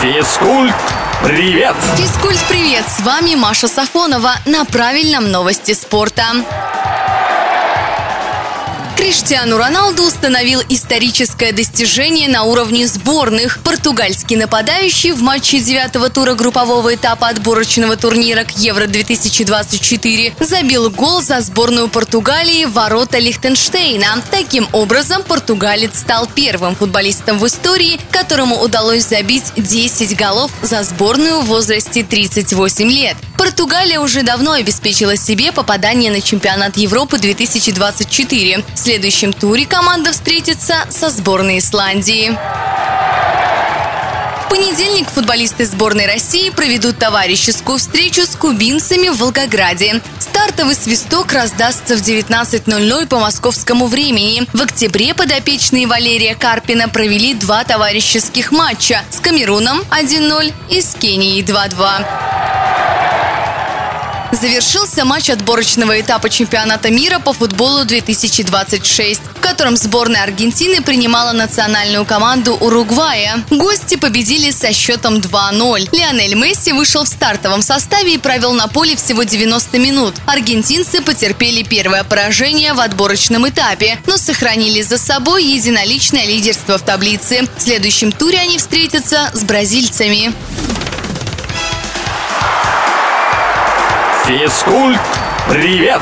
Физкульт, привет! Физкульт, привет! С вами Маша Сафонова на правильном новости спорта. Криштиану Роналду установил историческое достижение на уровне сборных. Португальский нападающий в матче девятого тура группового этапа отборочного турнира к Евро-2024 забил гол за сборную Португалии в ворота Лихтенштейна. Таким образом, португалец стал первым футболистом в истории, которому удалось забить 10 голов за сборную в возрасте 38 лет. Португалия уже давно обеспечила себе попадание на чемпионат Европы 2024. В следующем туре команда встретится со сборной Исландии. Понедельник футболисты сборной России проведут товарищескую встречу с кубинцами в Волгограде. Стартовый свисток раздастся в 19.00 по московскому времени. В октябре подопечные Валерия Карпина провели два товарищеских матча с Камеруном 1-0 и с Кенией 2-2. Завершился матч отборочного этапа чемпионата мира по футболу 2026, в котором сборная Аргентины принимала национальную команду Уругвая. Гости победили со счетом 2-0. Лионель Месси вышел в стартовом составе и провел на поле всего 90 минут. Аргентинцы потерпели первое поражение в отборочном этапе, но сохранили за собой единоличное лидерство в таблице. В следующем туре они встретятся с бразильцами. Физкульт, привет!